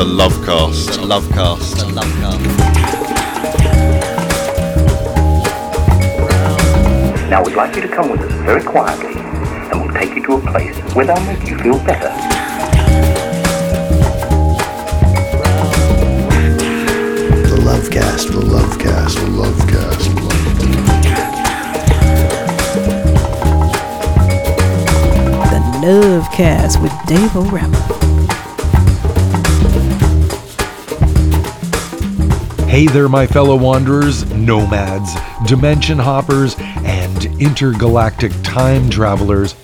The Lovecast. The Lovecast. The Lovecast. Now we'd like you to come with us very quietly, and we'll take you to a place where they'll make you feel better. The Lovecast, the Lovecast, the Lovecast, the Lovecast. The Lovecast with Dave O'Rama. Hey there, my fellow wanderers, nomads, dimension hoppers, and intergalactic time travelers.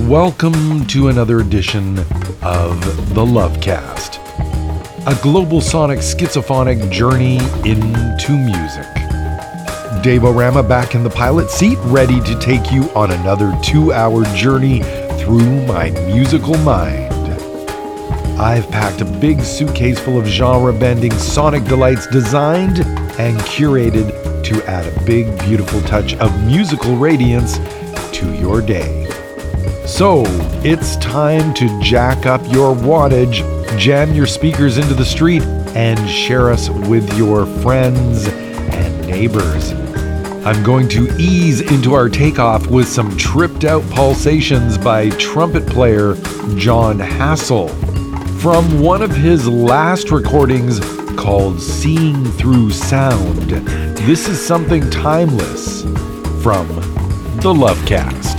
Welcome to another edition of the Lovecast, a global sonic schizophonic journey into music. Dave O'Rama back in the pilot seat, ready to take you on another two hour journey through my musical mind. I've packed a big suitcase full of genre bending sonic delights designed and curated to add a big, beautiful touch of musical radiance to your day. So, it's time to jack up your wattage, jam your speakers into the street, and share us with your friends and neighbors. I'm going to ease into our takeoff with some tripped out pulsations by trumpet player Jon Hassell from one of his last recordings called Seeing Through Sound. This is something timeless from the Lovecast.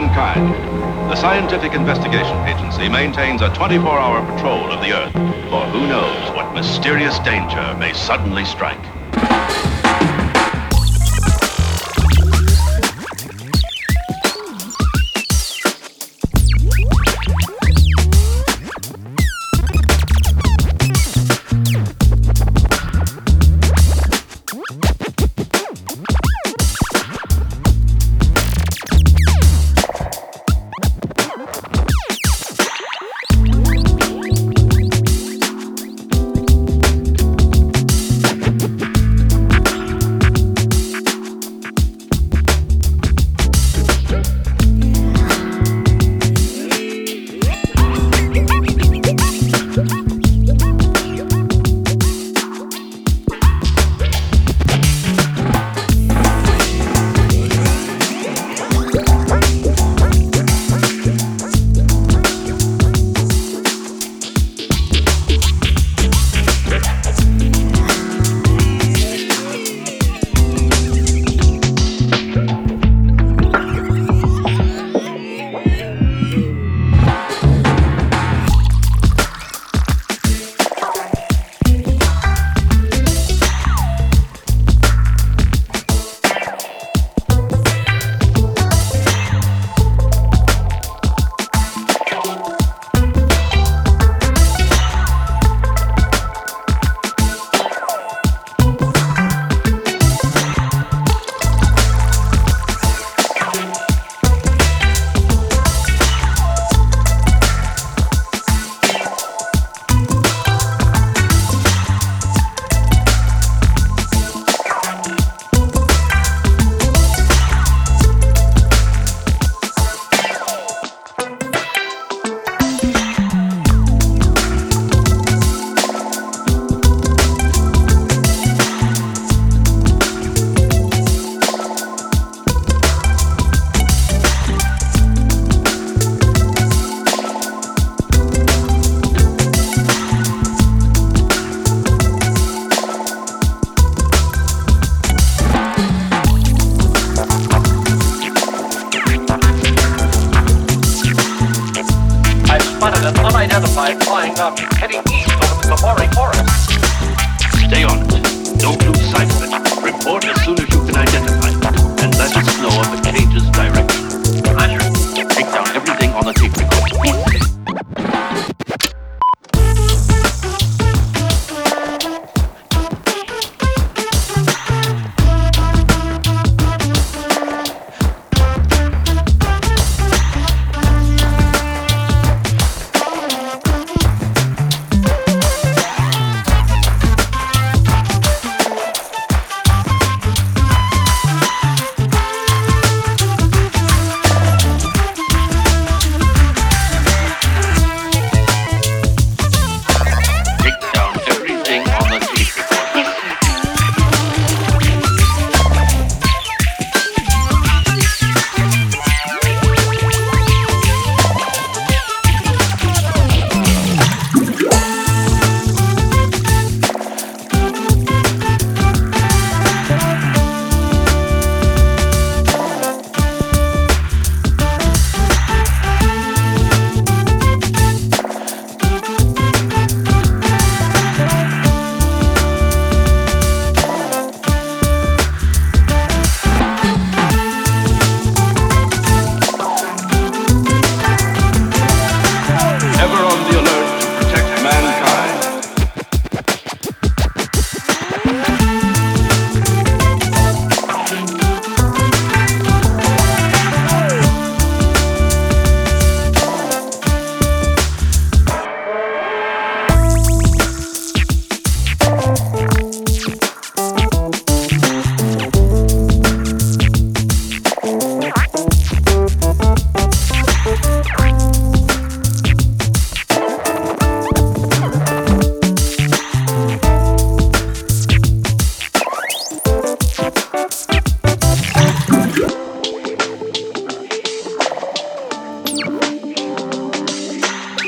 mankind. The Scientific Investigation Agency maintains a 24-hour patrol of the Earth, for who knows what mysterious danger may suddenly strike.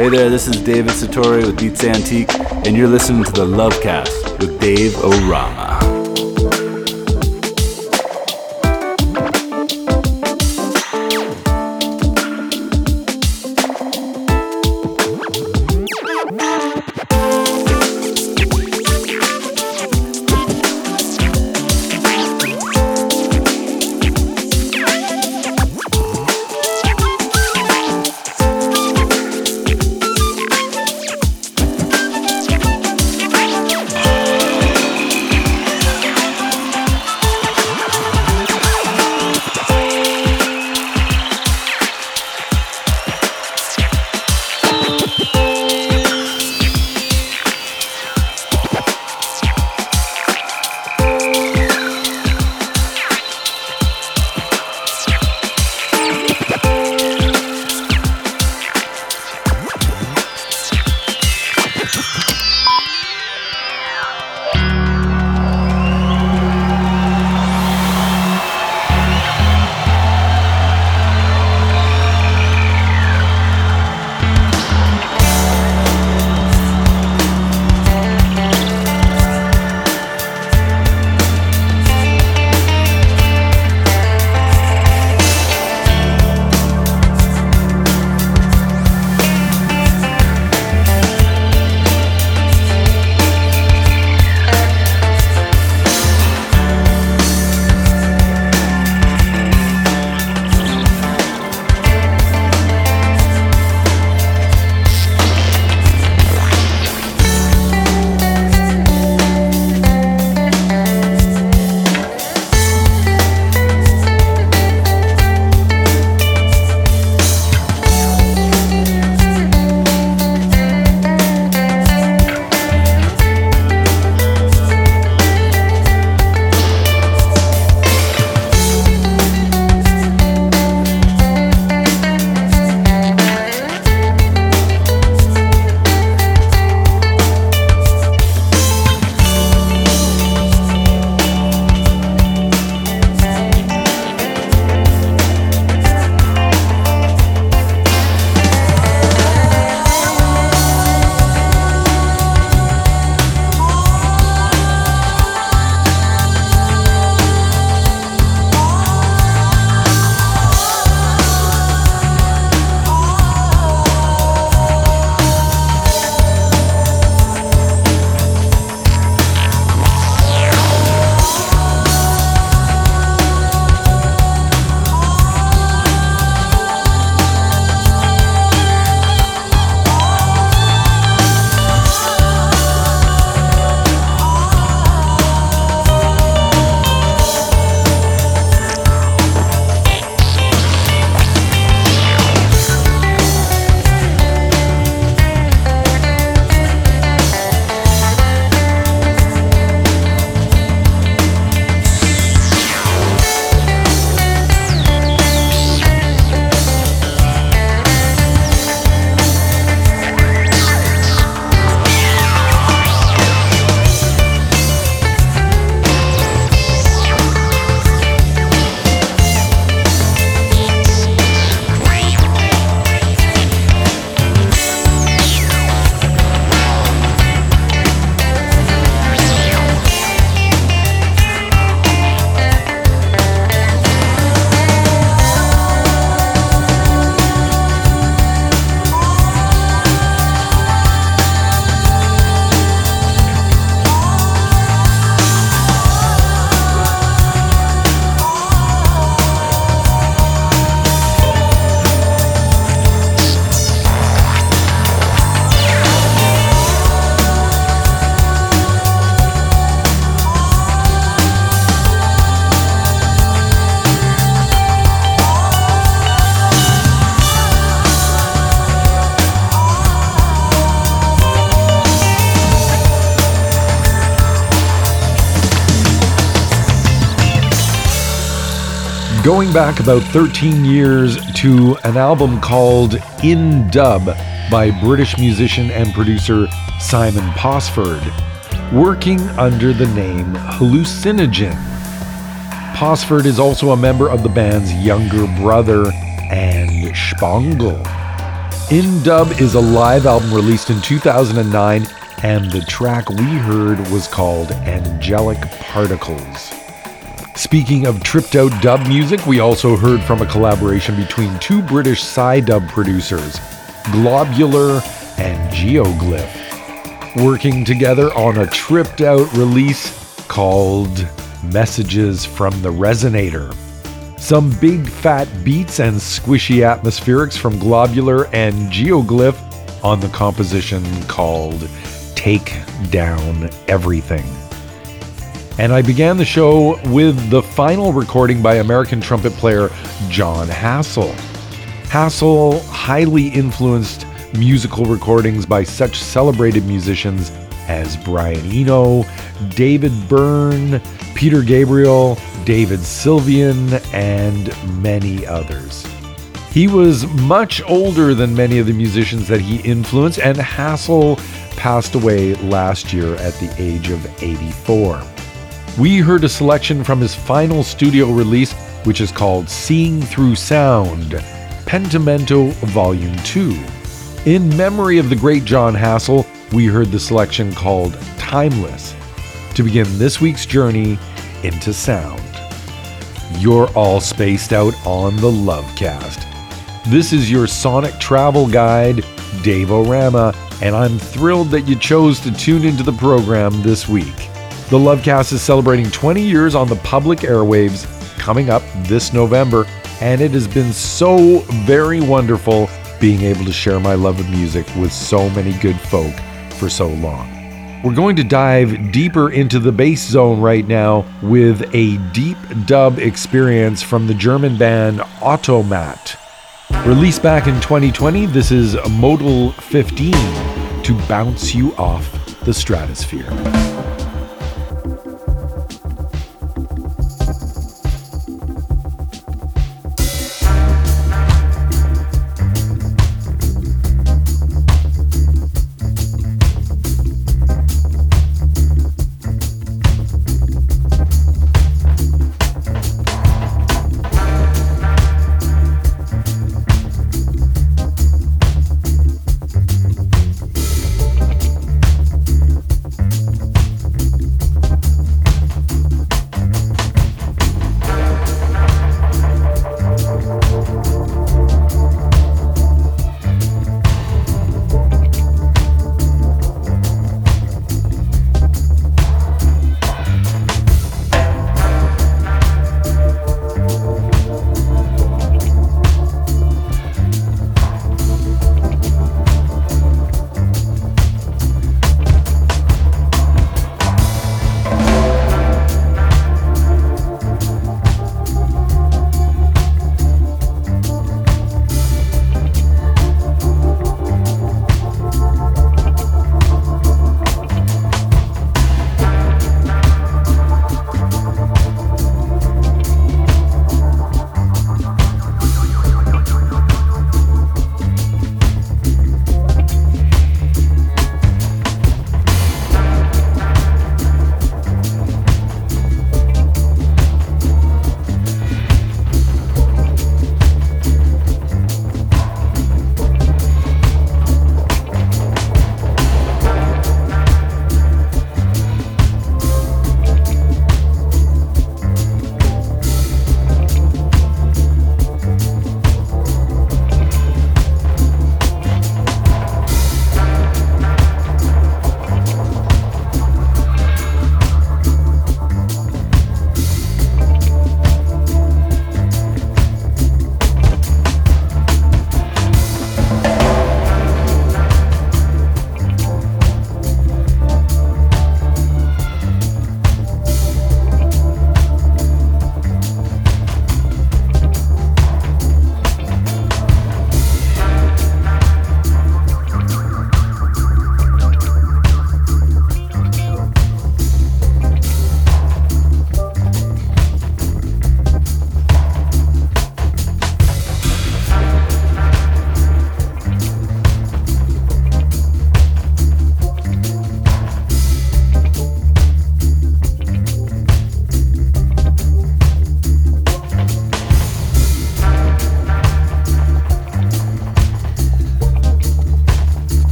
Hey there, this is David Satori with Beats Antique, and you're listening to the Lovecast with Dave O'Rama. Going back about 13 years to an album called In Dub by British musician and producer Simon Posford, working under the name Hallucinogen. Posford is also a member of the band's younger brother and Shpongle. In Dub is a live album released in 2009, and the track we heard was called Angelic Particles. Speaking of tripped out dub music, we also heard from a collaboration between two British Psy dub producers, Globular and Geoglyph, working together on a tripped out release called Messages from the Resonator. Some big fat beats and squishy atmospherics from Globular and Geoglyph on the composition called Take Down Everything. And I began the show with the final recording by American trumpet player Jon Hassell. Hassell highly influenced musical recordings by such celebrated musicians as Brian Eno, David Byrne, Peter Gabriel, David Sylvian, and many others. He was much older than many of the musicians that he influenced, and Hassell passed away last year at the age of 84. We heard a selection from his final studio release, which is called Seeing Through Sound, Pentimento Volume 2. In memory of the great Jon Hassell, we heard the selection called Timeless to begin this week's journey into sound. You're all spaced out on the Lovecast. This is your sonic travel guide, Dave O-Rama, and I'm thrilled that you chose to tune into the program this week. The Lovecast is celebrating 20 years on the public airwaves coming up this November, and it has been so very wonderful being able to share my love of music with so many good folk for so long. We're going to dive deeper into the bass zone right now with a deep dub experience from the German band Automat. Released back in 2020, this is Modul 15 to bounce you off the stratosphere.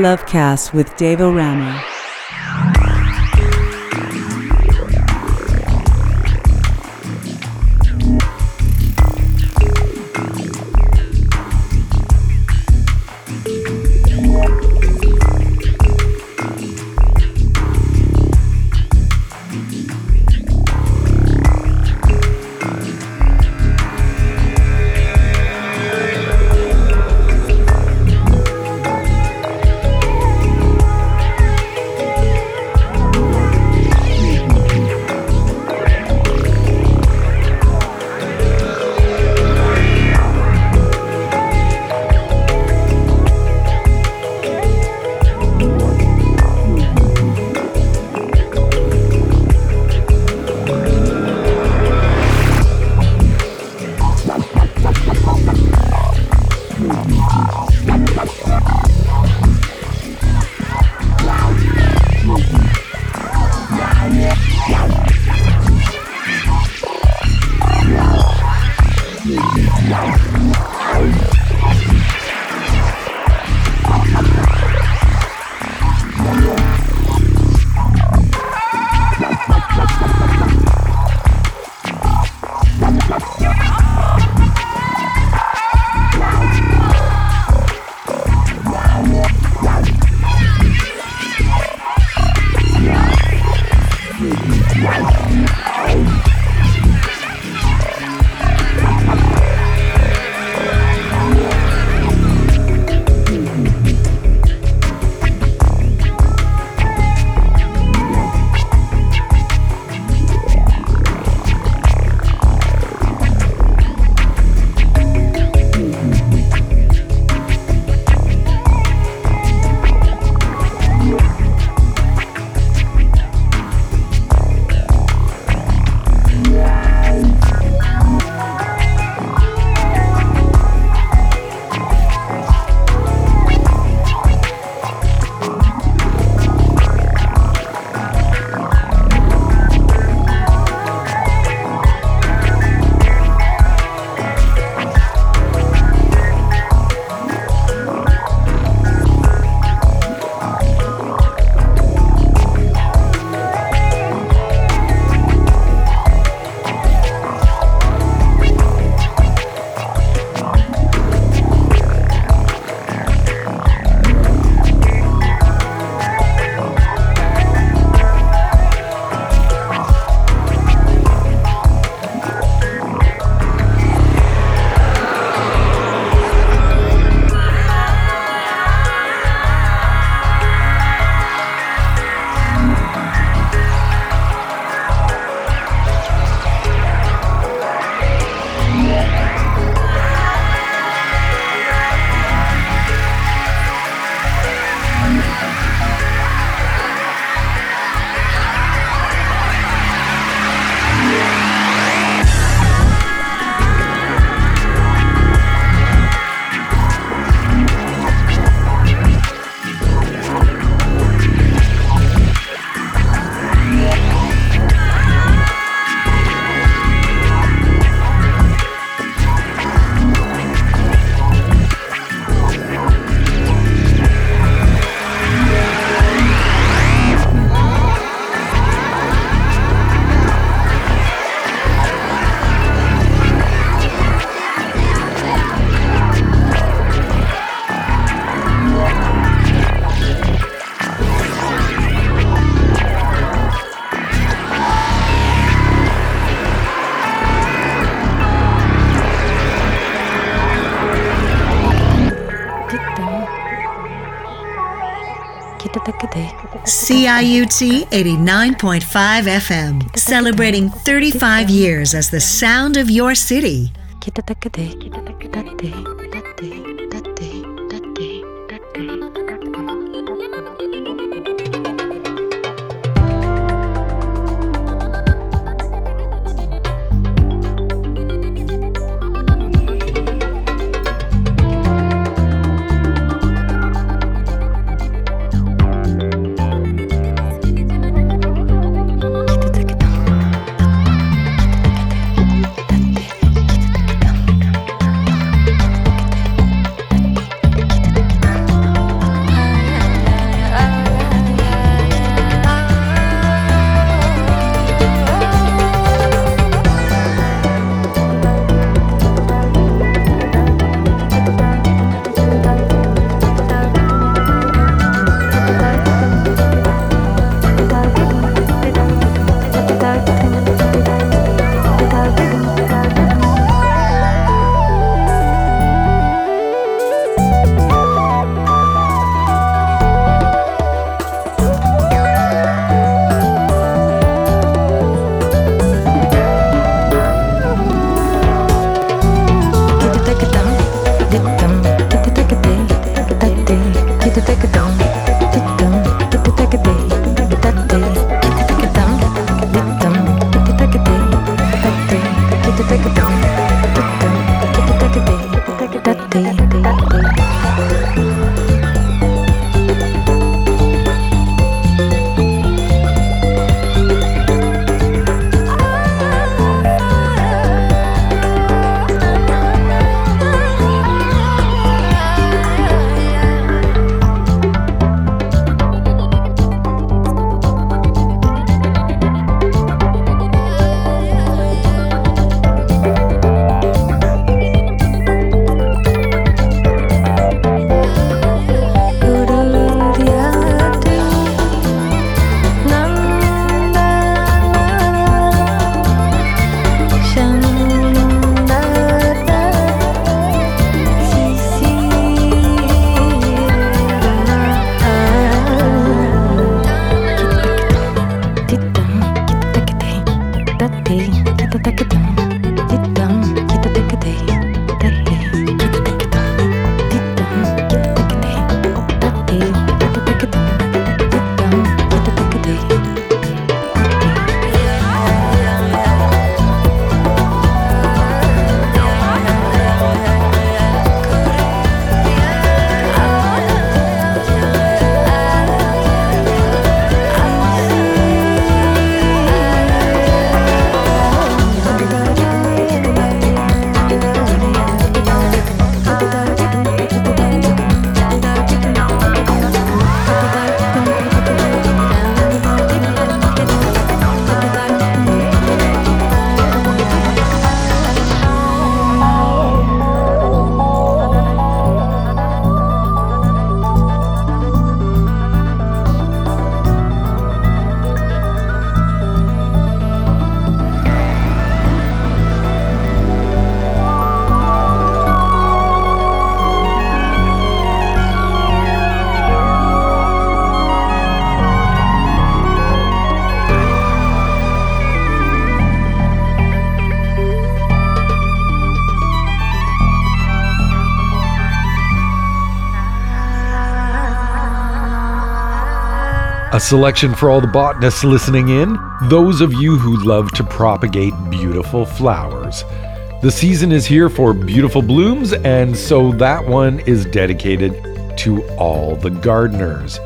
Lovecast with Dave O'Rama. CIUT 89.5 FM, celebrating 35 years as the sound of your city. Selection for all the botanists listening in, those of you who love to propagate beautiful flowers. The season is here for beautiful blooms, and so that one is dedicated to all the gardeners.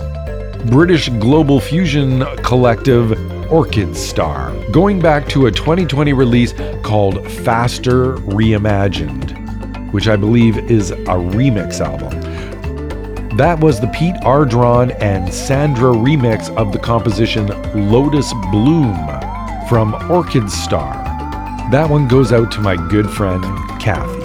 British global fusion collective Orchid Star, going back to a 2020 release called Faster Reimagined, which I believe is a remix album. That was the Pete Ardron and Sandra remix of the composition Lotus Bloom from Orchid Star. That one goes out to my good friend Kathy.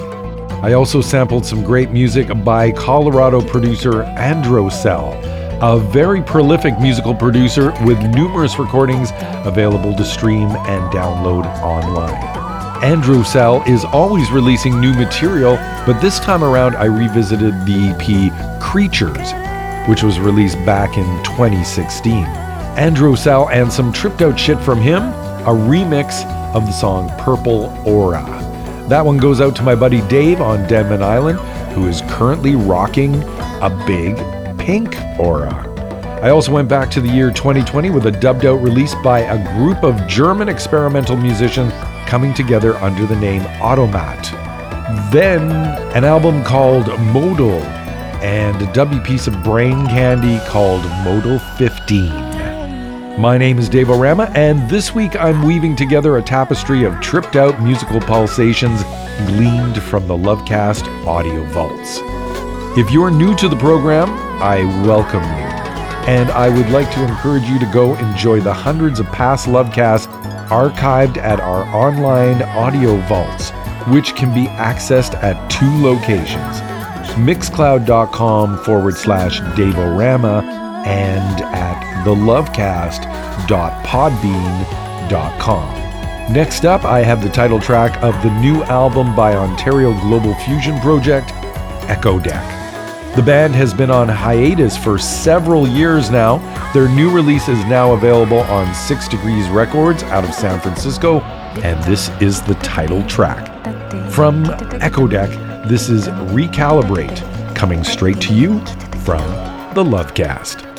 I also sampled some great music by Colorado producer Androcell, a very prolific musical producer with numerous recordings available to stream and download online. Androcell is always releasing new material, but this time around I revisited the EP Creatures, which was released back in 2016. Androcell and some tripped out shit from him, a remix of the song Purple Aura. That one goes out to my buddy Dave on Denman Island, who is currently rocking a big pink aura. I also went back to the year 2020 with a dubbed out release by a group of German experimental musicians coming together under the name Automat. Then an album called Modul and a dubby piece of brain candy called Modul 15. My name is Dave O'Rama, and this week I'm weaving together a tapestry of tripped out musical pulsations gleaned from the Lovecast audio vaults. If you're new to the program, I welcome you and I would like to encourage you to go enjoy the hundreds of past Lovecasts archived at our online audio vaults, which can be accessed at two locations mixcloud.com forward slash Davorama and at thelovecast.podbean.com. Next up, I have the title track of the new album by Ontario Global Fusion Project, Eccodek. The band has been on hiatus for several years now. Their new release is now available on Six Degrees Records out of San Francisco, and this is the title track. From Eccodek, this is Recalibrate, coming straight to you from the Lovecast.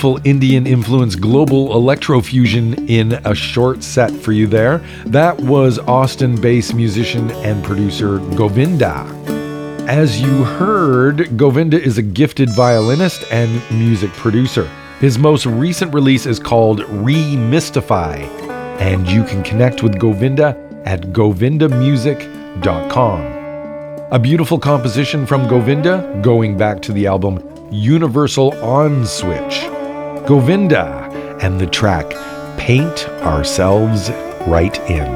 Beautiful Indian influenced global electrofusion in a short set for you there. That was Austin based musician and producer Govinda. As you heard, Govinda is a gifted violinist and music producer. His most recent release is called Remystify, and you can connect with Govinda at govindamusic.com. A beautiful composition from Govinda going back to the album Universal On Switch. Govinda and the track Paint Ourselves Right In.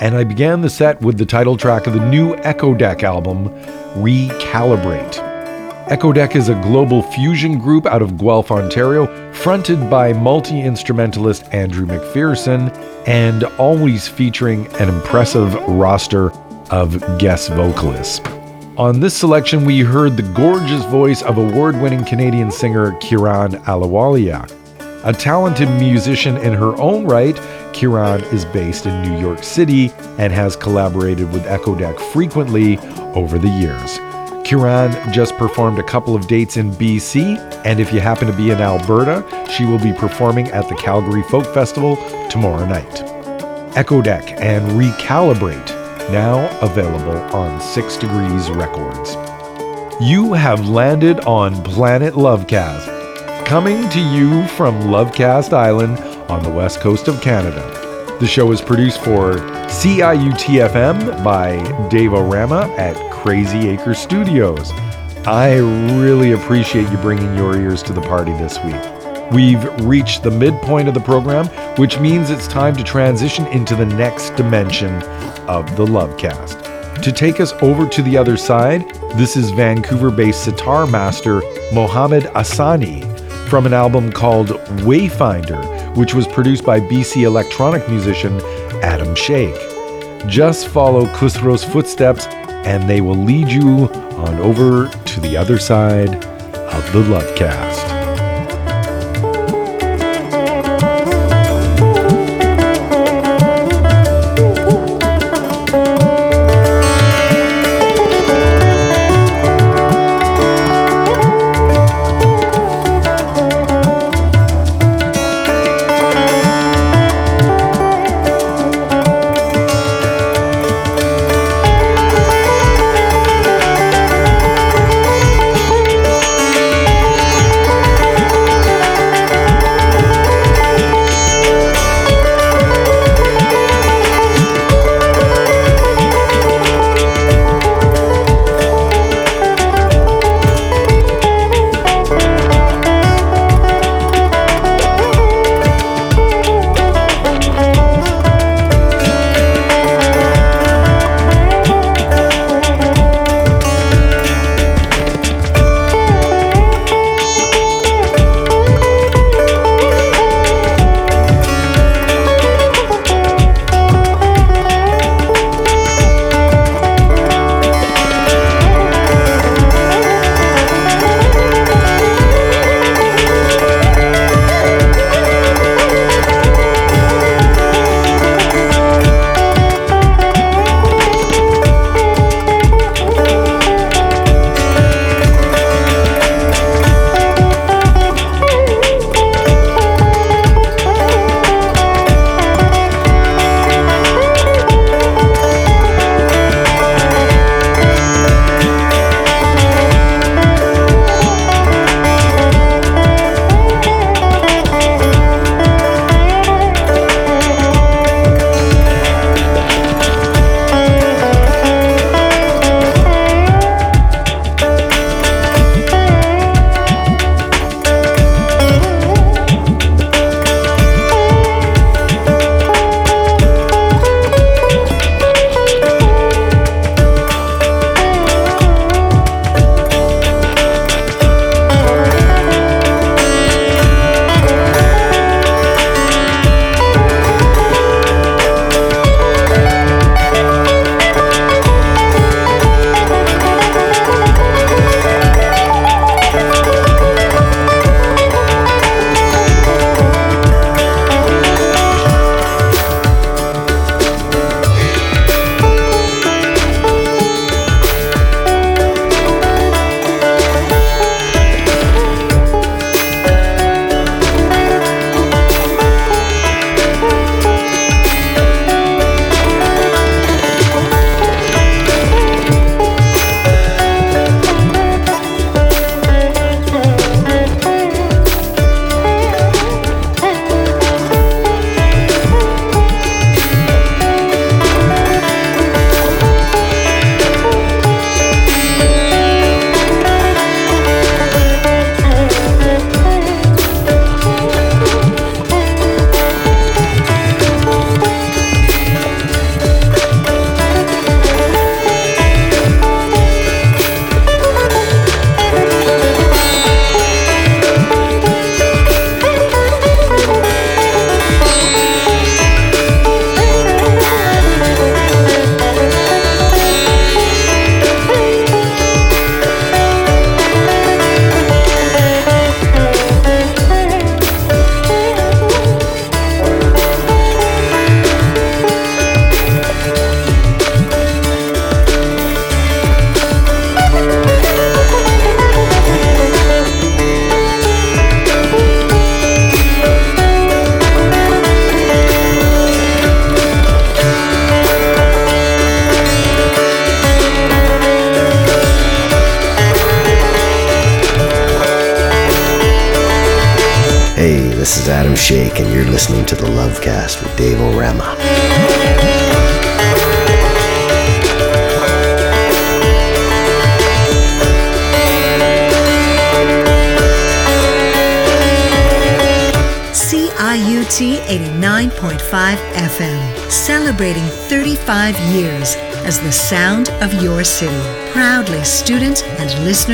And I began the set with the title track of the new Eccodek album, Recalibrate. Eccodek is a global fusion group out of Guelph, Ontario, fronted by multi instrumentalist Andrew McPherson and always featuring an impressive roster of guest vocalists. On this selection, we heard the gorgeous voice of award winning Canadian singer Kiran Ahluwalia. A talented musician in her own right, Kiran is based in New York City and has collaborated with Eccodek frequently over the years. Kiran just performed a couple of dates in BC, and if you happen to be in Alberta, she will be performing at the Calgary Folk Festival tomorrow night. Eccodek and Recalibrate, now available on 6 Degrees Records. You have landed on Planet Lovecast, coming to you from Lovecast Island on the west coast of Canada. The show is produced for CIUTFM by Dave O'Rama at Crazy Acre Studios. I really appreciate you bringing your ears to the party this week. We've reached the midpoint of the program, which means it's time to transition into the next dimension of the Lovecast. To take us over to the other side, this is Vancouver based sitar master Mohamed Assani from an album called Wayfinder, which was produced by BC electronic musician Adam Shake. Just follow Khusro's footsteps and they will lead you on over to the other side of the Lovecast.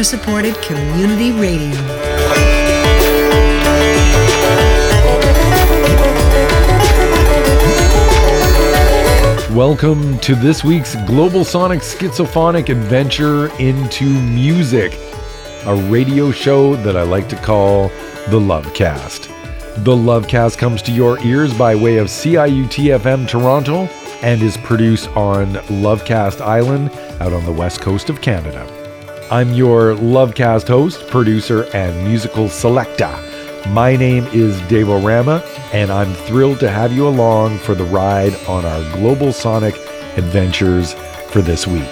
Supported community radio. Welcome to this week's Global Sonic Schizophonic Adventure into Music, a radio show that I like to call the Lovecast. The Lovecast comes to your ears by way of CIUT FM Toronto and is produced on Lovecast Island out on the west coast of Canada. I'm your Lovecast host, producer, and musical selector. My name is Dave O'Rama, and I'm thrilled to have you along for the ride on our Global Sonic adventures for this week.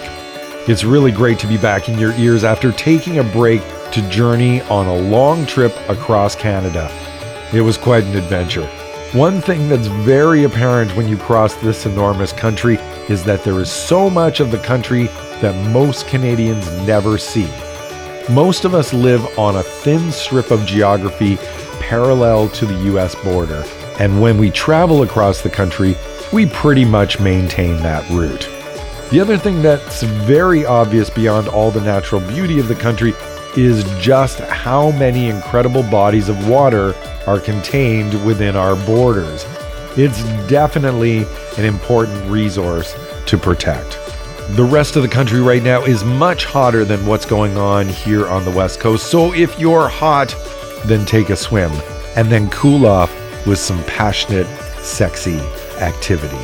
It's really great to be back in your ears after taking a break to journey on a long trip across Canada. It was quite an adventure. One thing that's very apparent when you cross this enormous country is that there is so much of the country that most Canadians never see. Most of us live on a thin strip of geography parallel to the US border, and when we travel across the country, we pretty much maintain that route. The other thing that's very obvious beyond all the natural beauty of the country is just how many incredible bodies of water are contained within our borders. It's definitely an important resource to protect. The rest of the country right now is much hotter than what's going on here on the West Coast. So if you're hot, then take a swim and then cool off with some passionate, sexy activity.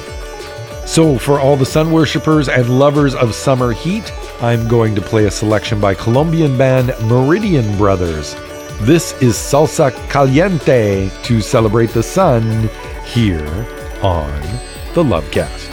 So, for all the sun worshippers and lovers of summer heat, I'm going to play a selection by Colombian band Meridian Brothers. This is Salsa Caliente to celebrate the sun here on the Lovecast.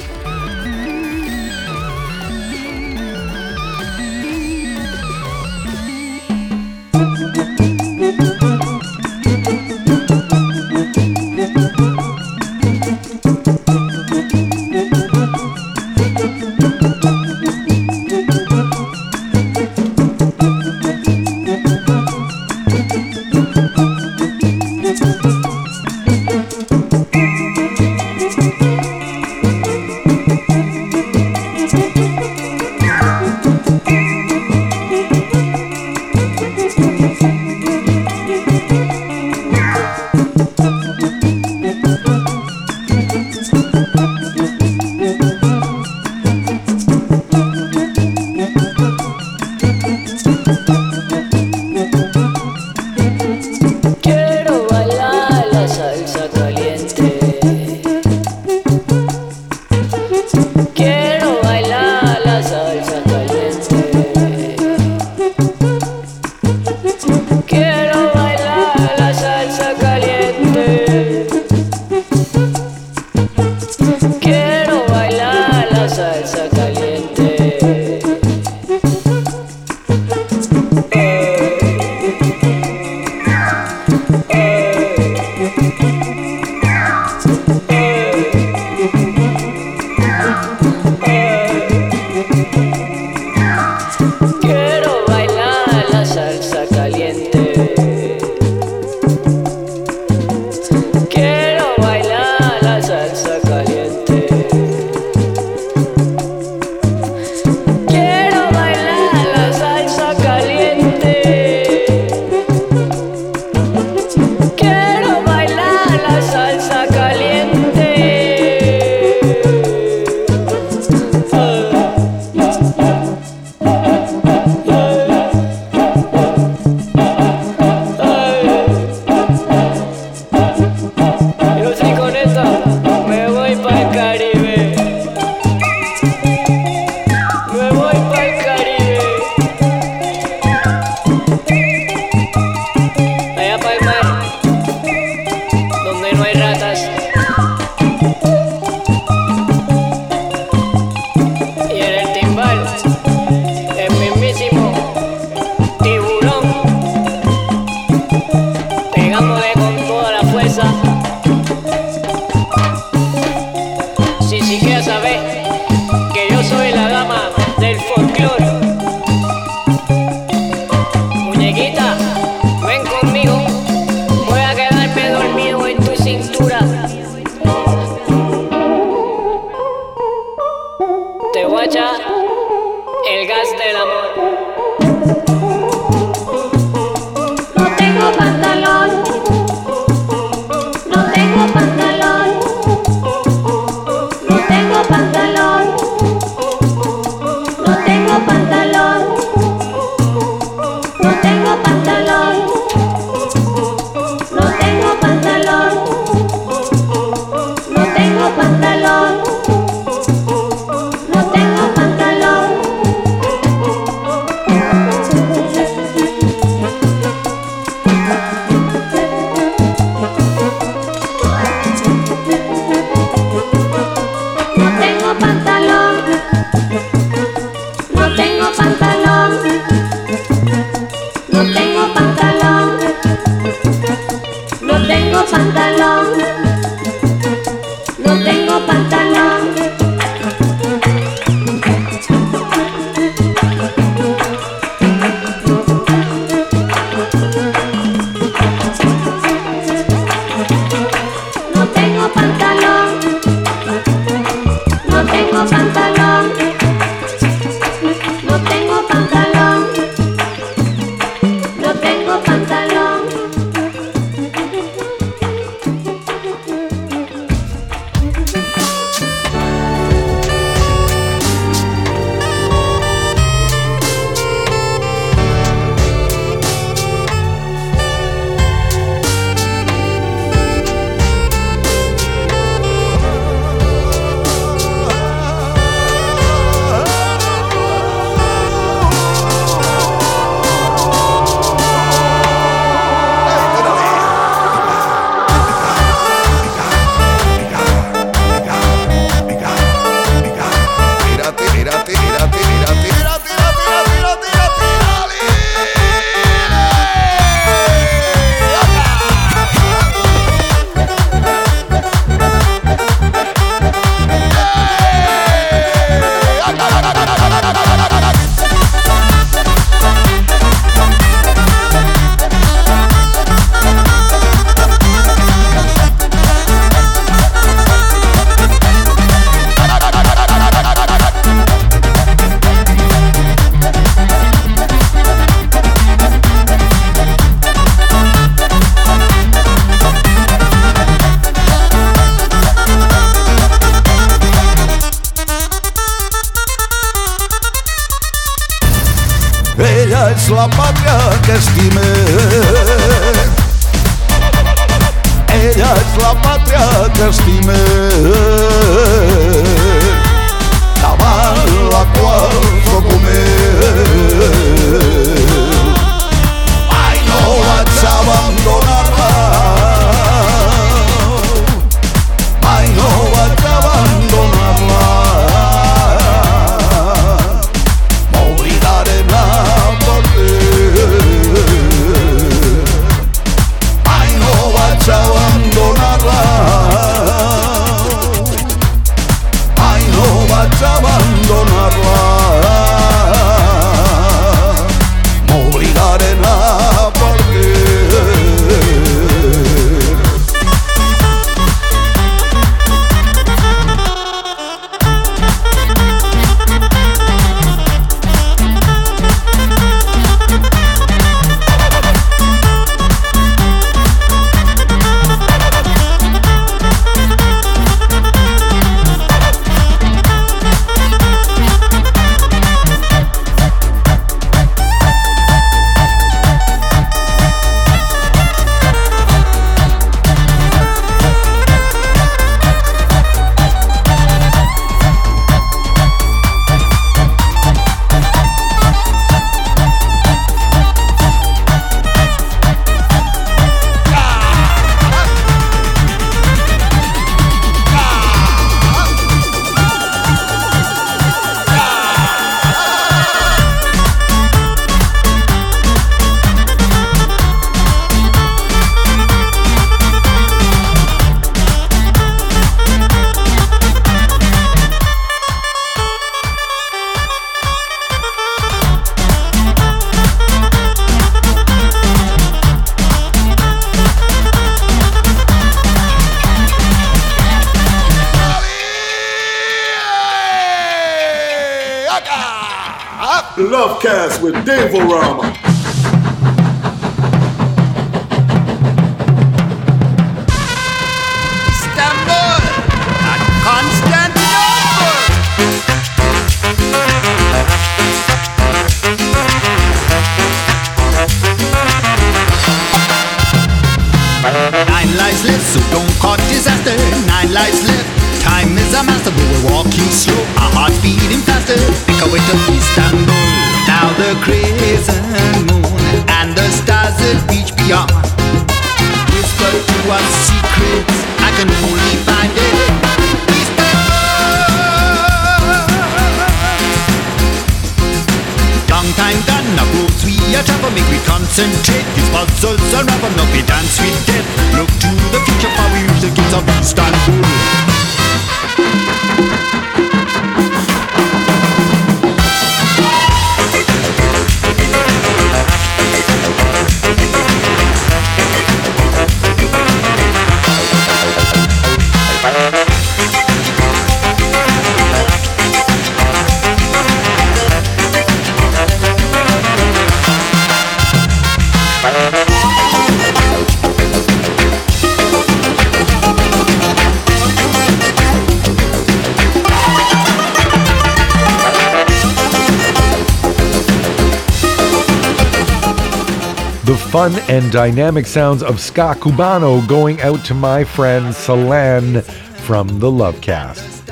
Fun and dynamic sounds of Ska Cubano going out to my friend Salan from the Lovecast.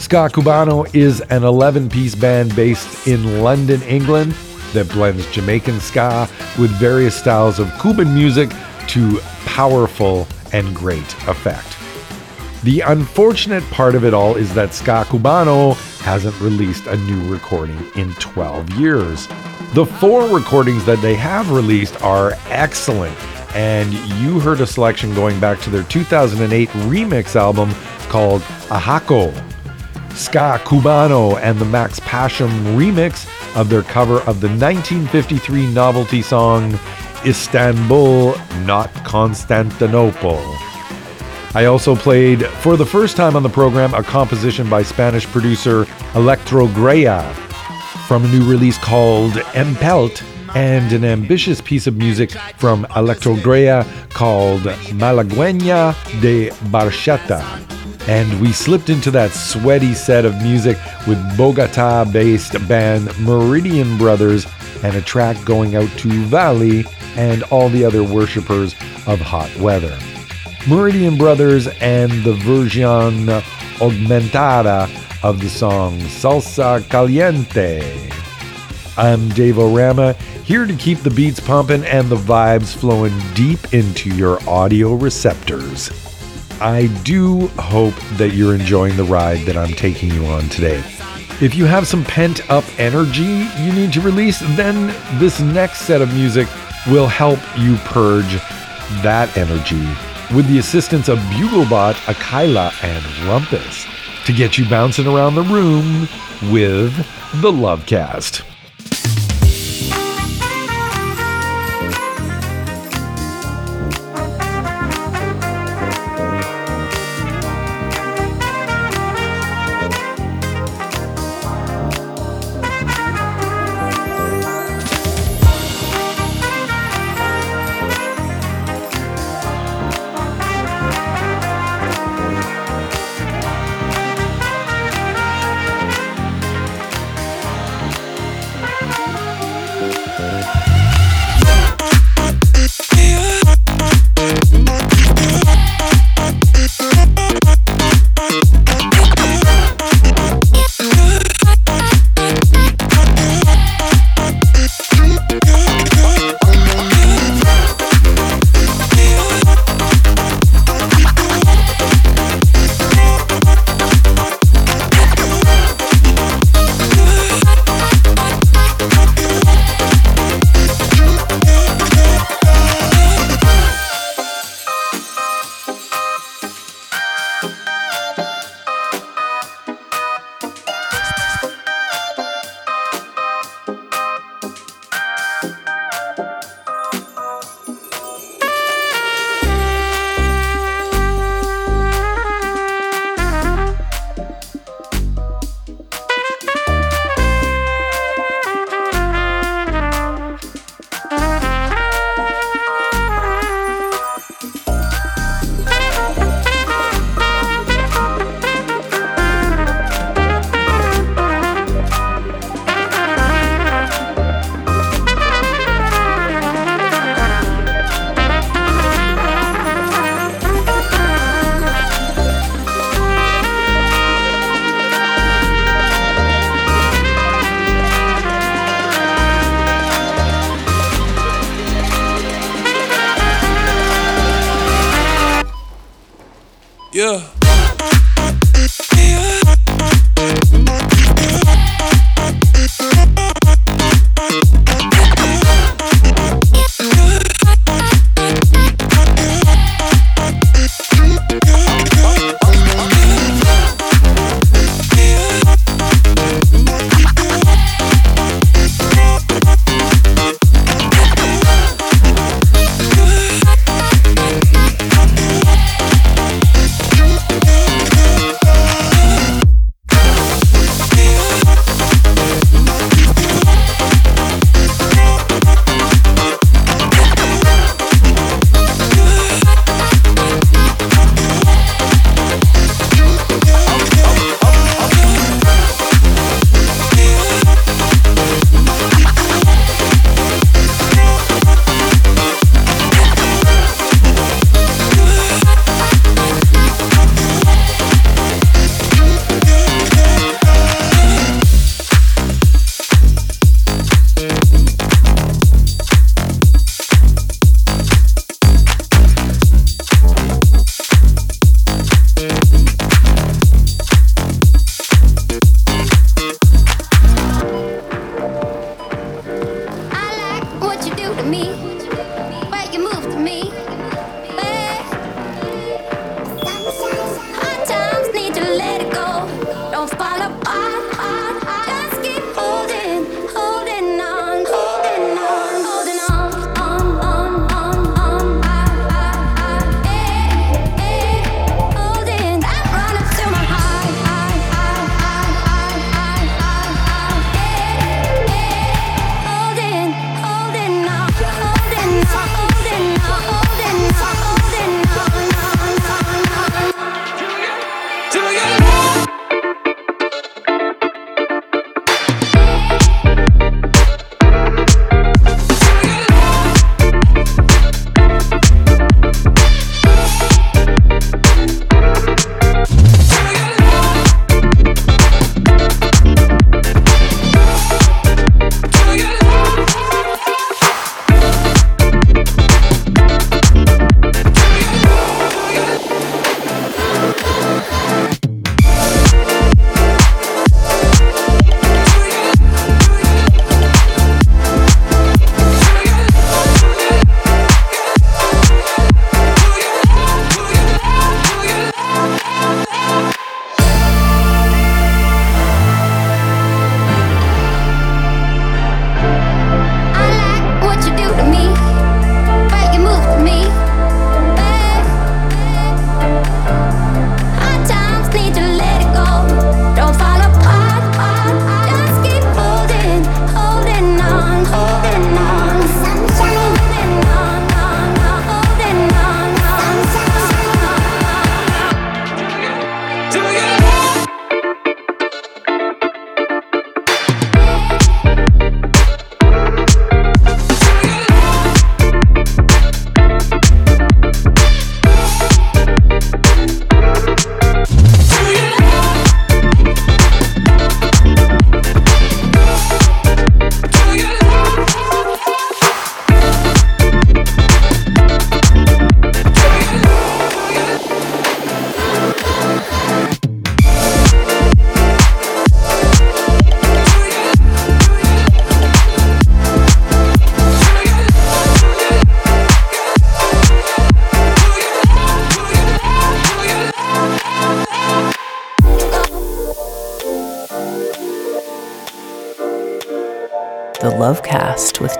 Ska Cubano is an 11 piece band based in London, England that blends Jamaican ska with various styles of Cuban music to powerful and great effect. The unfortunate part of it all is that Ska Cubano hasn't released a new recording in 12 years. The four recordings that they have released are excellent, and you heard a selection going back to their 2008 remix album called Ahako. Ska Cubano and the Max Pashm remix of their cover of the 1953 novelty song Istanbul, Not Constantinople. I also played, for the first time on the program, a composition by Spanish producer Electrogalla from a new release called Empelt and an ambitious piece of music from Electrogalla called Malaguenya de Barxeta. And we slipped into that sweaty set of music with Bogota based band Meridian Brothers and a track going out to Valley and all the other worshippers of hot weather. Meridian Brothers and the version augmentada of the song Salsa Caliente. I'm Dave O'Rama, here to keep the beats pumping and the vibes flowing deep into your audio receptors. I do hope that you're enjoying the ride that I'm taking you on today. If you have some pent up energy you need to release, then this next set of music will help you purge that energy with the assistance of Buglebot, Akylla, and Rumpus to get you bouncing around the room with the Lovecast.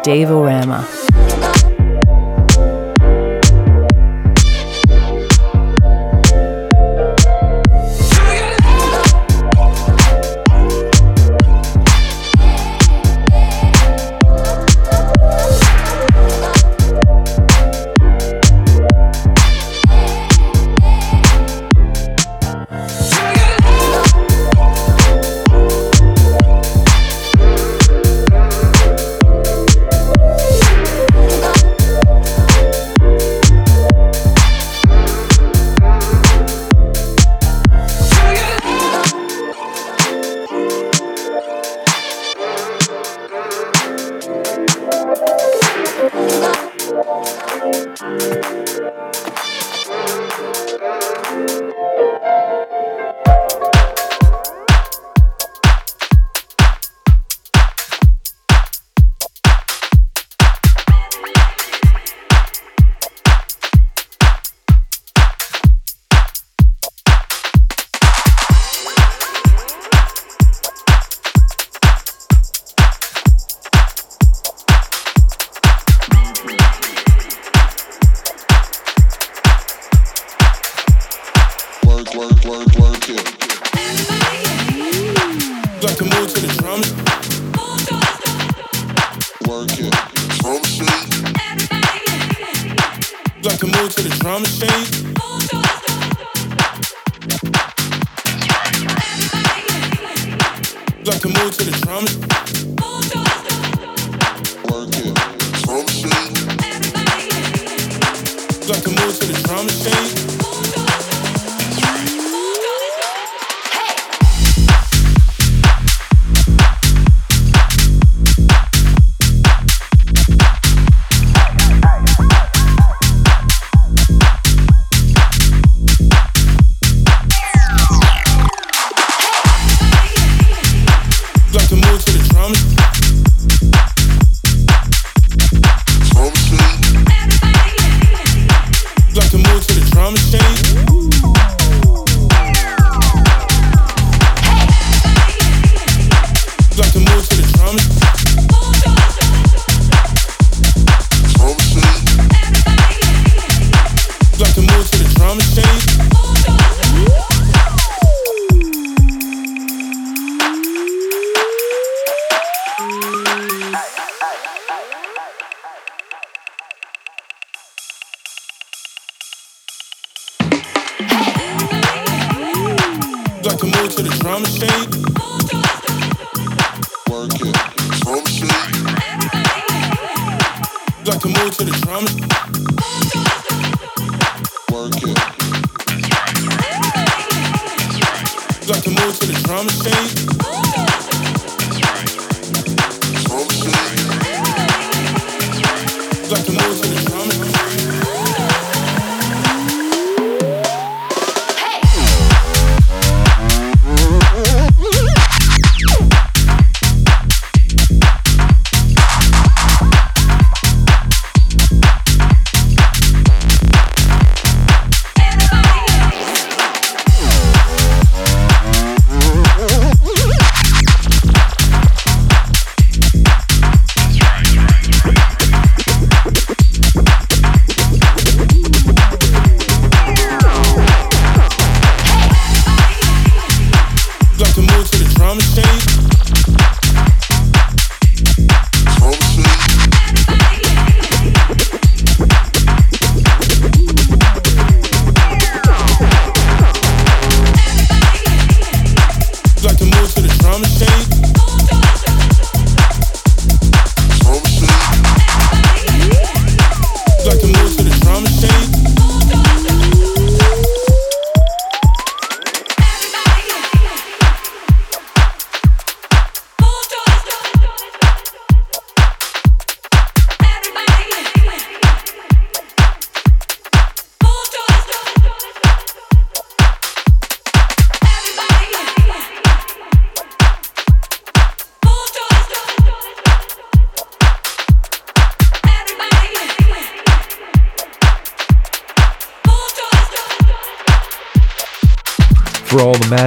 Dave O'Rama.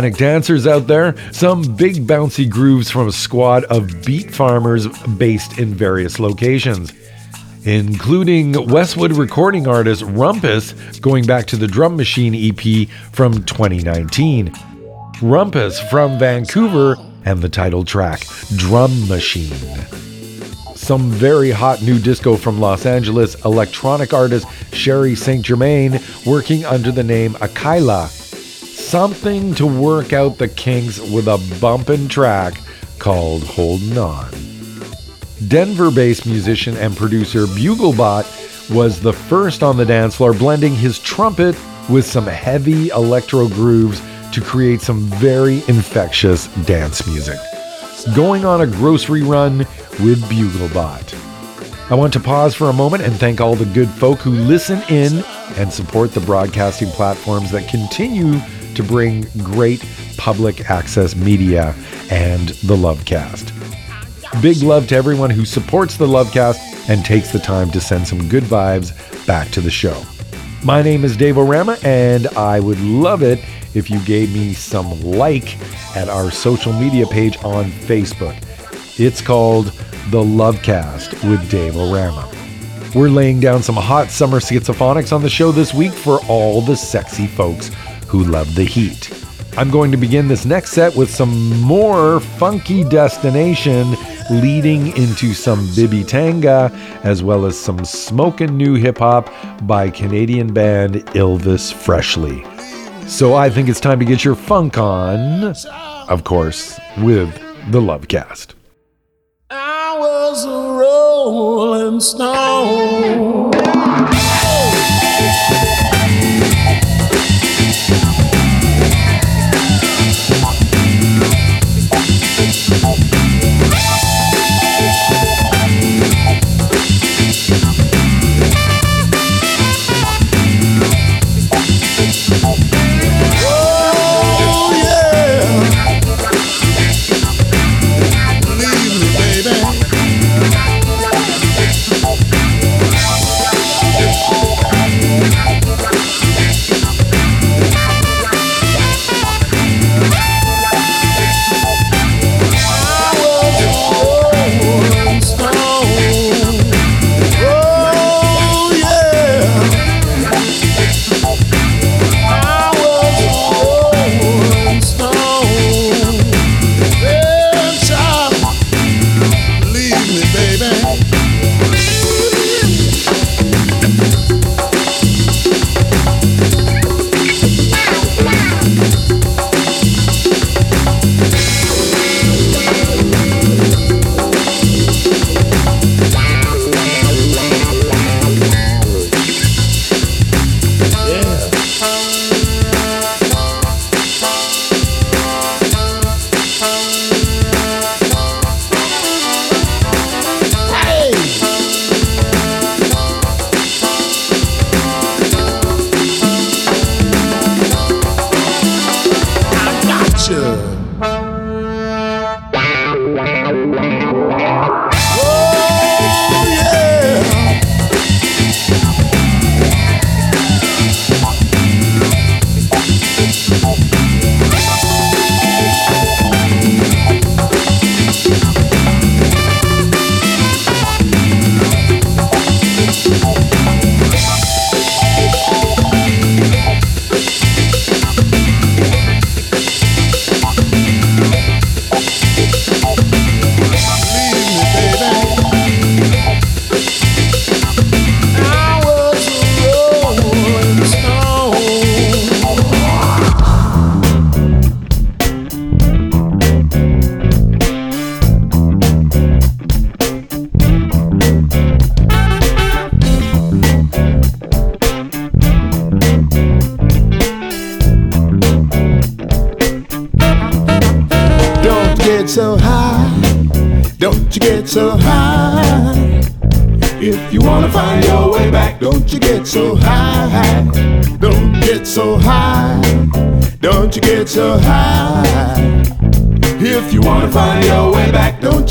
Manic dancers out there, some big bouncy grooves from a squad of beat farmers based in various locations, including Westwood recording artist Rumpus, going back to the Drum Machine EP from 2019. Rumpus from Vancouver and the title track, Drum Machine. Some very hot new disco from Los Angeles electronic artist Sherry St. Germain working under the name Akylla. Something to work out the kinks with a bumpin' track called Holdin' On. Denver based musician and producer Buglebot was the first on the dance floor, blending his trumpet with some heavy electro grooves to create some very infectious dance music. Going on a grocery run with Buglebot. I want to pause for a moment and thank all the good folk who listen in and support the broadcasting platforms that continue to bring great public access media and the Lovecast. Big love to everyone who supports the Lovecast and takes the time to send some good vibes back to the show. My name is Dave O'Rama, and I would love it if you gave me some like at our social media page on Facebook. It's called The Lovecast with Dave O'Rama. We're laying down some hot summer schizophonics on the show this week for all the sexy folks who love the heat. I'm going to begin this next set with some more funky destination. leading into some Bibi Tanga, as well as some smokin' new hip hop by Canadian band Illvis Freshly. So I think it's time to get your funk on, of course, with the Lovecast. I was a rolling stone.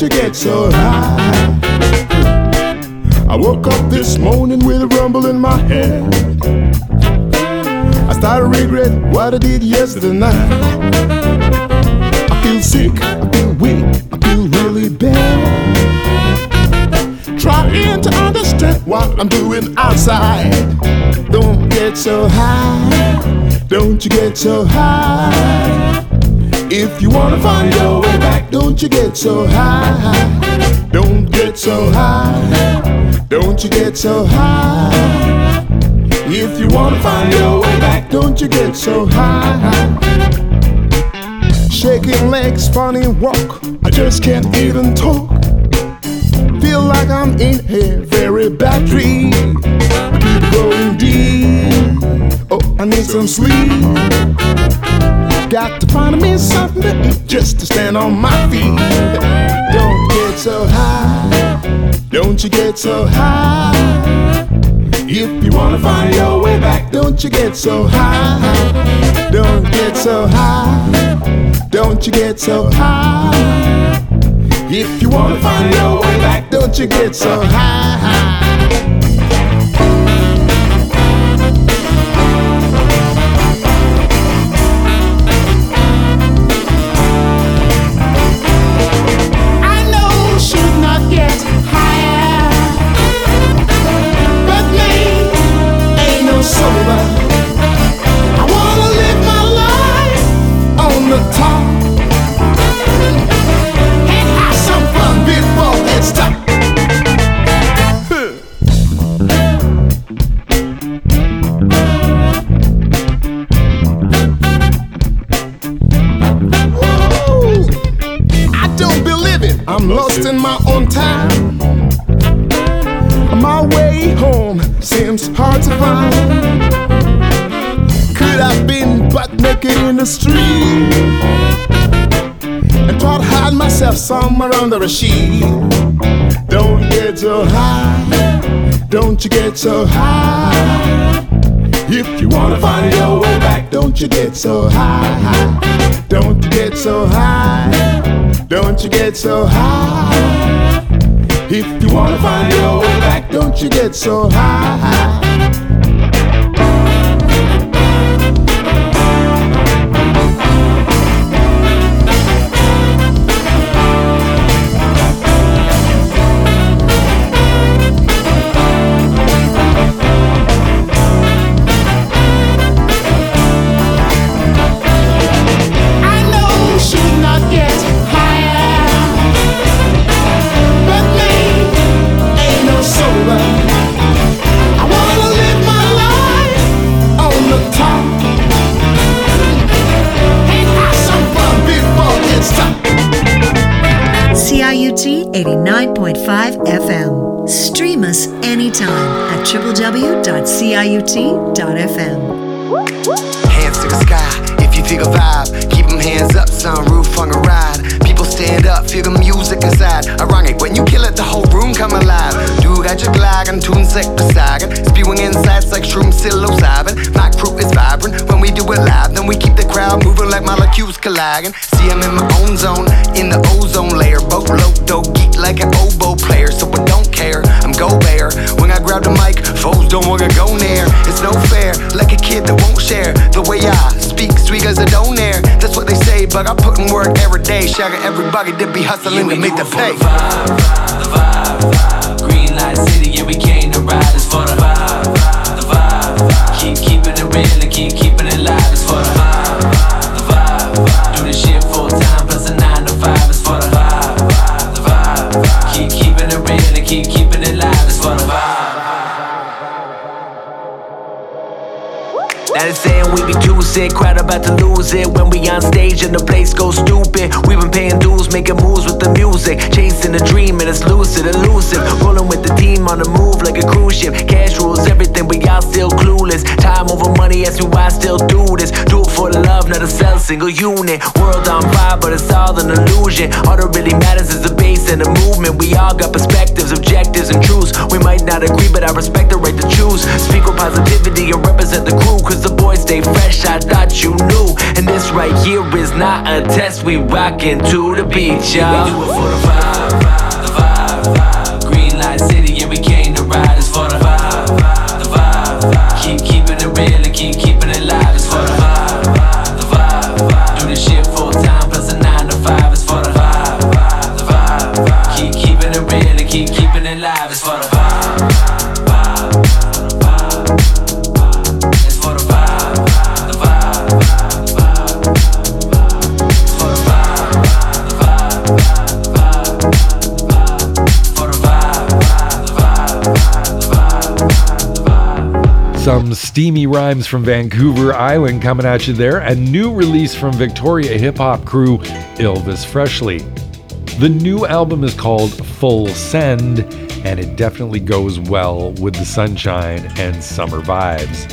You get so high. I woke up this morning with a rumble in my head. I started regret what I did yesterday night. I feel sick, I feel weak, I feel really bad. Trying to understand what I'm doing outside. Don't get so high, don't you get so high. If you wanna find your way back, don't you get so high. Don't get so high, don't you get so high. If you wanna find your way back, don't you get so high. Shaking legs, funny walk, I just can't even talk. Feel like I'm in a very bad dream. I Keep going deep. Oh, I need some sleep. Got to find me something to eat just to stand on my feet. Don't get so high. Don't you get so high. If you wanna find your way back, don't you get so high. Don't get so high. Don't you get so high. If you wanna find your way back, don't you get so high. I wanna live my life on the top. And have some fun before it's time. I'm lost in my own time. My way home seems hard to find. Naked in the street and try to hide myself somewhere under a sheet. Don't get so high, don't you get so high. If you wanna find your way back, don't you get so high, don't you get so high, don't you get so high. If you wanna find your way back, don't you get so high. www.ciut.fm. Hands to the sky if you a vibe. Keep them hands up, sunroof on a ride. People stand up, feel the music inside. Ironic, when you kill it, the whole room come alive. Spewing insights like shroom psilocybin. My crew is vibrant when we do it live. Then we keep the crowd moving like molecules colliding. See, I'm in my own zone, in the ozone layer. Boat low, dope, geek like an oboe player. So I don't care, I'm go bear. When I grab the mic, foes don't wanna work every day. Shagging everybody that be hustling to make the pay. Green light city, yeah, we came to ride. It's for the vibe, the vibe. Keep keeping it real and keep keeping That is saying we be too sick, crowd about to lose it. When we on stage and the place goes stupid We been paying dues, making moves with the music. Chasing a dream and it's lucid, elusive. Rolling with the team on the move like a cruise ship. Cash rules everything, but y'all still clueless. Time over money, that's why I still do this. Do it for the love, not a cell, single unit. World on fire, but it's all an illusion. All that really matters is the bass and the movement. We all got perspectives, objectives, and truths. We might not agree, but I respect the right to choose. Speak with positivity and represent the crew Cause the boys stay fresh, I thought you knew. And this right here is not a test We rockin' to the beat, y'all We do it for the vibe, the vibe, vibe. Green light city, yeah, we came to ride. It's for the vibe, the vibe vibe. Keep keeping it real and keep keeping it live. It's for the vibe, the vibe vibe. Do this shit full time plus a nine to five. It's for the vibe, the vibe. Keep keeping it real and keep keeping it live. It's for the Some steamy rhymes from Vancouver Island coming at you there. A new release from Victoria hip hop crew Illvis Freshly. The new album is called Full Send, and it definitely goes well with the sunshine and summer vibes.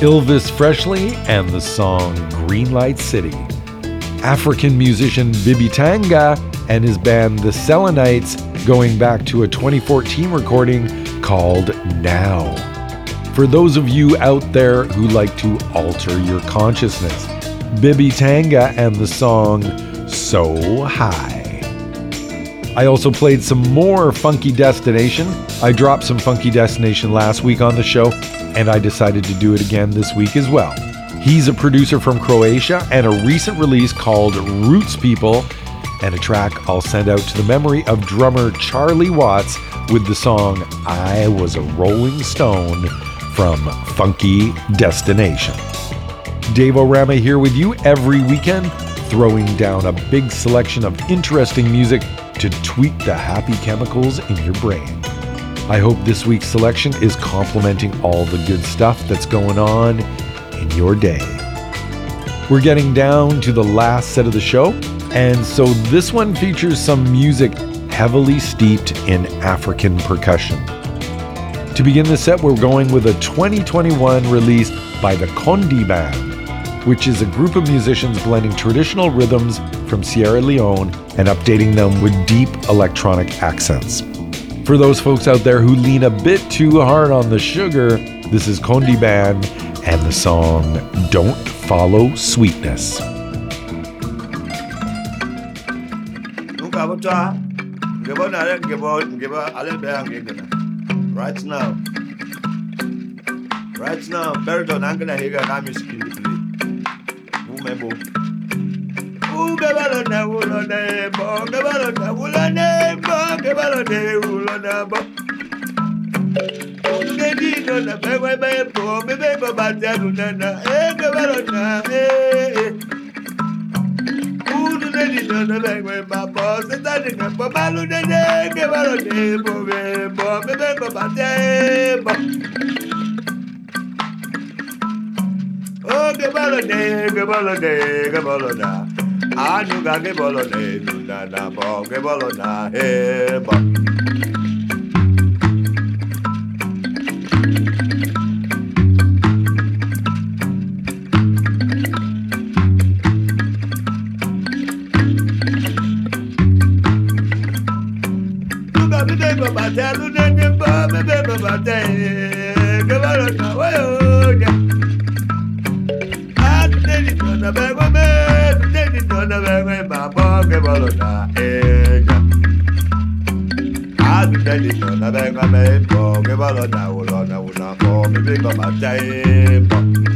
Illvis Freshly and the song Green Light City. African musician Bibi Tanga and his band The Selenites going back to a 2014 recording called Now. For those of you out there who like to alter your consciousness, Bibi Tanga and the song So High. I also played some more Funky Destination. I dropped some Funky Destination last week on the show, and I decided to do it again this week as well. He's a producer from Croatia and a recent release called Roots People, and a track I'll send out to the memory of drummer Charlie Watts with the song I Was a Rolling Stone from Funky Destination. Dave O'Rama here with you every weekend, throwing down a big selection of interesting music to tweak the happy chemicals in your brain. I hope this week's selection is complementing all the good stuff that's going on in your day. We're getting down to the last set of the show, and so this one features some music heavily steeped in African percussion. To begin the set, we're going with a 2021 release by the Kondi Band, which is a group of musicians blending traditional rhythms from Sierra Leone and updating them with deep electronic accents. For those folks out there who lean a bit too hard on the sugar, this is Kondi Band and the song Don't Follow Sweetness. Right now. Right now, Baritone angena higa na music in the play. Umebo. Ugebalo na ulo ne bo, ugebalo na ulo ne bo, ugebalo ne ulo na bo. Ungedi no na bewe be bo, bebe eh eh balu ne ne, ugebalo ne bo be bo, bebe bo batelu bo. Oh, gebalo ne, gebalo ne, gebalo na. Anu ga gebalo ne, nu na na bo, gebalo na, he bo. Nuga mi de bo bate, lu ne ne bo, mi de bo bate, gebalo na, wo yo ya. Anu ne di no na be go me, ne di no na be go ma bo, gebalo na, ya. Anu ne di no na be go me bo, gebalo na, wo lo na, wo na bo, mi de bo bate, bo. Ange bolo na wolo na nunga ba yenge nge me ke bona bu baba ke bolo ne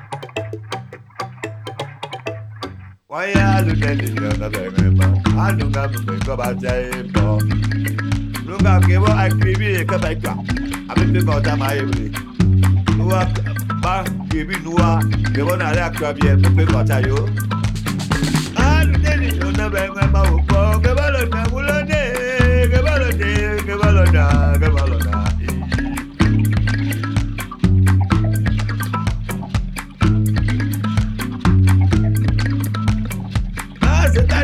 wọ́n yá lùdẹ́lì ọ̀nà bẹ̀rẹ̀ bọ̀ àdùnkà bùbẹ̀ kọ́ba jẹ́ bọ̀ lùkà kébọ̀ àkìrìbí kẹfẹ́ gbà àbíbí kọ́ ọ̀tá máa yẹ wuli nuwa bá kìrìbí nuwa kébọ̀ náà lẹ́yà kọ́ bí ẹ pípé kọ́ta yó. àdùnkà lùdẹ́lì ọ̀nà bẹ̀rẹ̀ bọ̀ wò kọ́ kébọ̀ lọ́nà wúlọ́n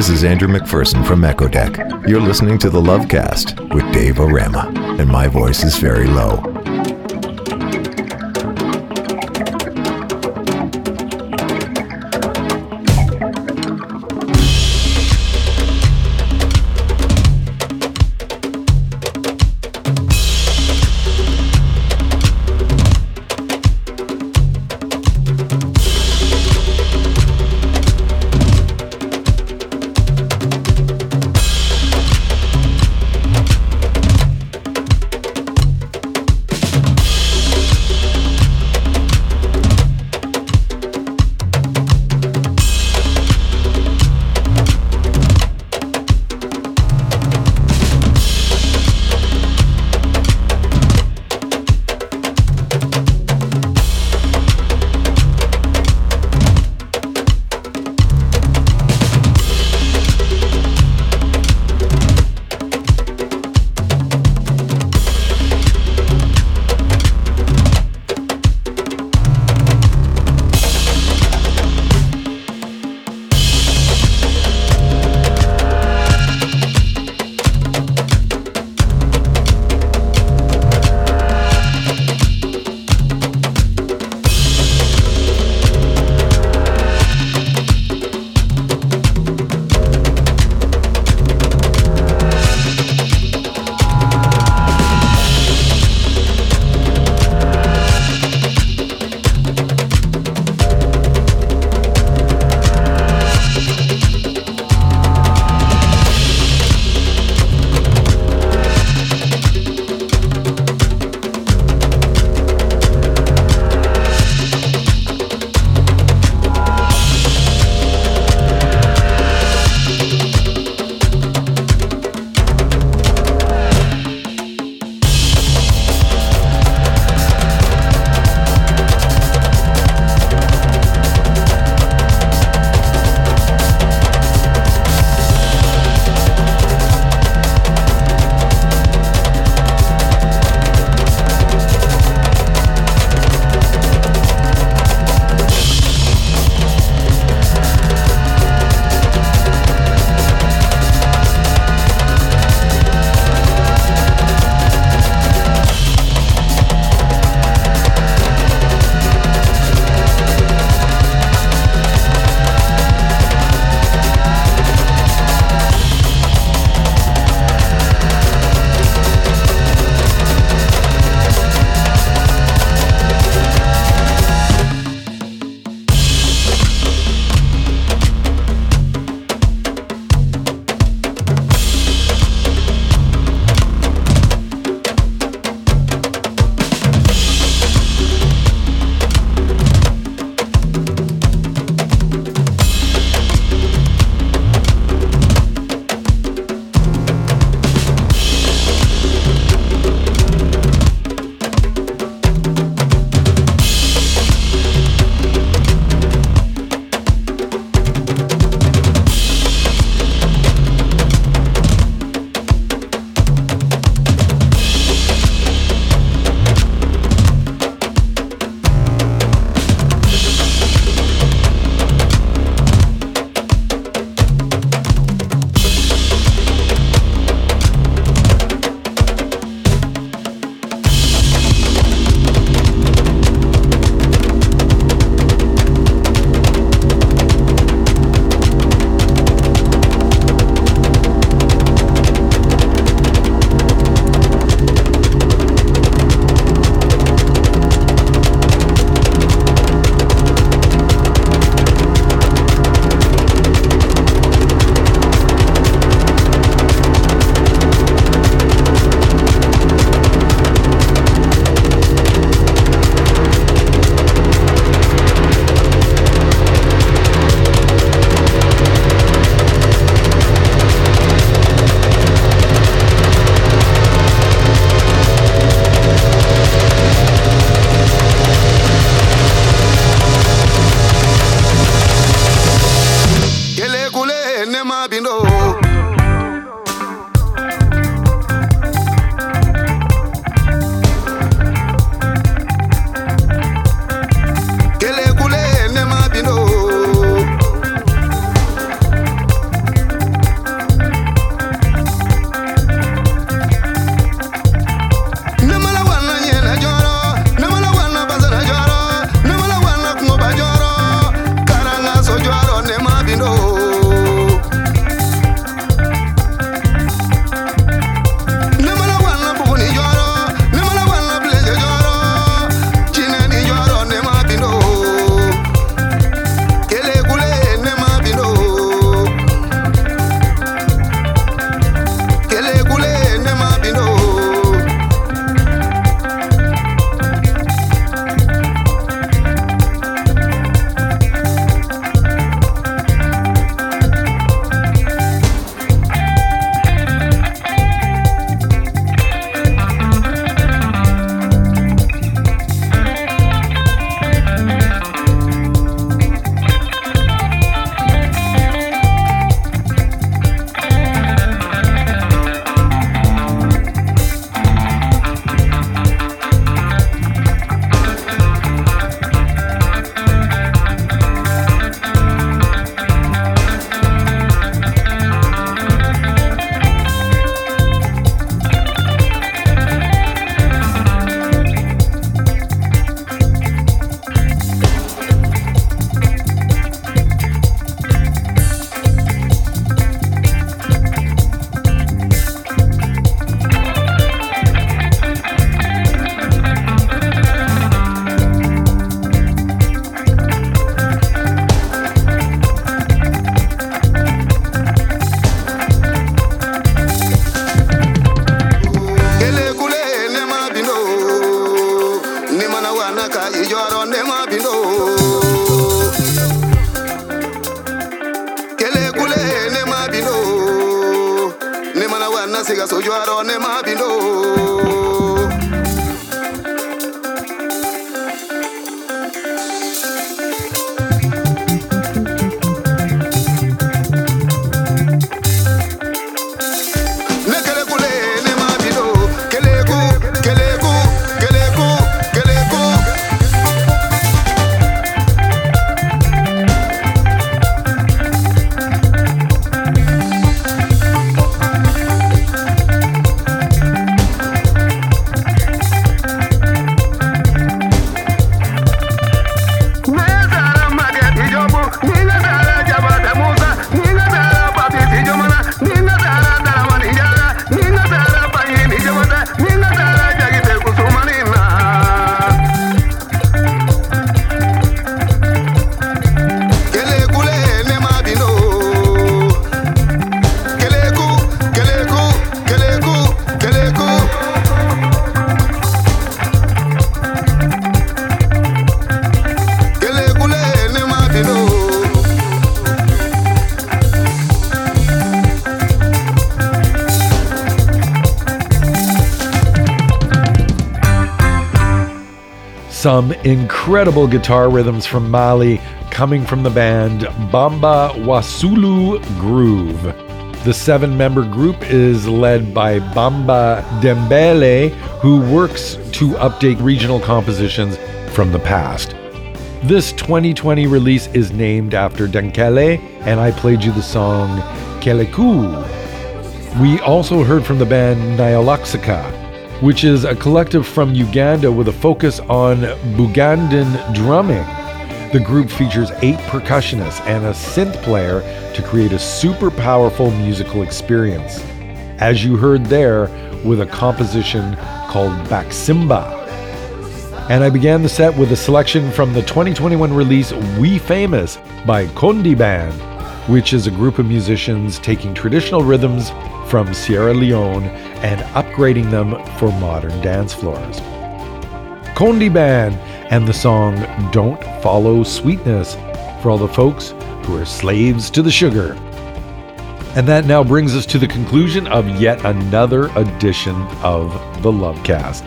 This is Andrew McPherson from Eccodek. You're listening to the Lovecast with Dave O'Rama, and my voice is very low. Incredible guitar rhythms from Mali coming from the band Bamba Wassoulou Groove. The seven member group is led by Bamba Dembele, who works to update regional compositions from the past. This 2020 release is named after Denkele, and I played you the song Kelekou. We also heard from the band Nihiloxica, which is a collective from Uganda with a focus on Bugandan drumming. The group features eight percussionists and a synth player to create a super powerful musical experience. As you heard there, with a composition called Baksimba. And I began the set with a selection from the 2021 release We Famous by Kondi Band, which is a group of musicians taking traditional rhythms from Sierra Leone and upgrading them for modern dance floors. Kondi Band and the song Don't Follow Sweetness for all the folks who are slaves to the sugar. And that now brings us to the conclusion of yet another edition of the Lovecast.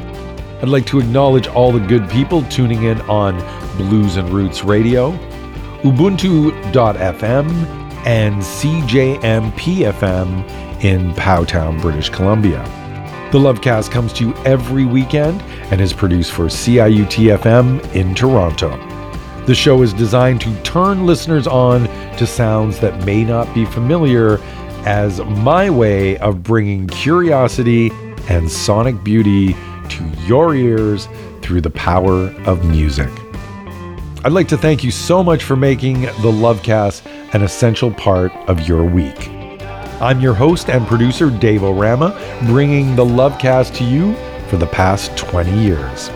I'd like to acknowledge all the good people tuning in on Blues and Roots Radio, Ubuntu.fm, and CJMP-FM in Powtown, British Columbia. The Lovecast comes to you every weekend and is produced for CIUT-FM in Toronto. The show is designed to turn listeners on to sounds that may not be familiar as my way of bringing curiosity and sonic beauty to your ears through the power of music. I'd like to thank you so much for making the Lovecast an essential part of your week. I'm your host and producer, Dave O'Rama, bringing the Lovecast to you for the past 20 years.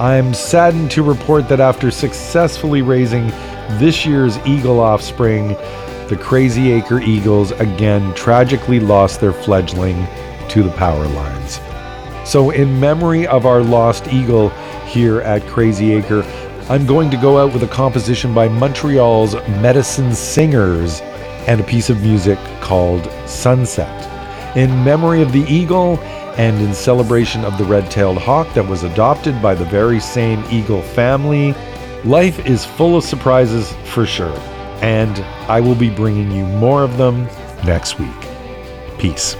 I'm saddened to report that after successfully raising this year's Eagle offspring, the Crazy Acre Eagles again tragically lost their fledgling to the power lines. So, in memory of our lost eagle here at Crazy Acre, I'm going to go out with a composition by Montreal's Medicine Singers and a piece of music called Sunset. In memory of the eagle and in celebration of the red tailed hawk that was adopted by the very same eagle family, life is full of surprises for sure. And I will be bringing you more of them next week. Peace.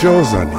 Chosen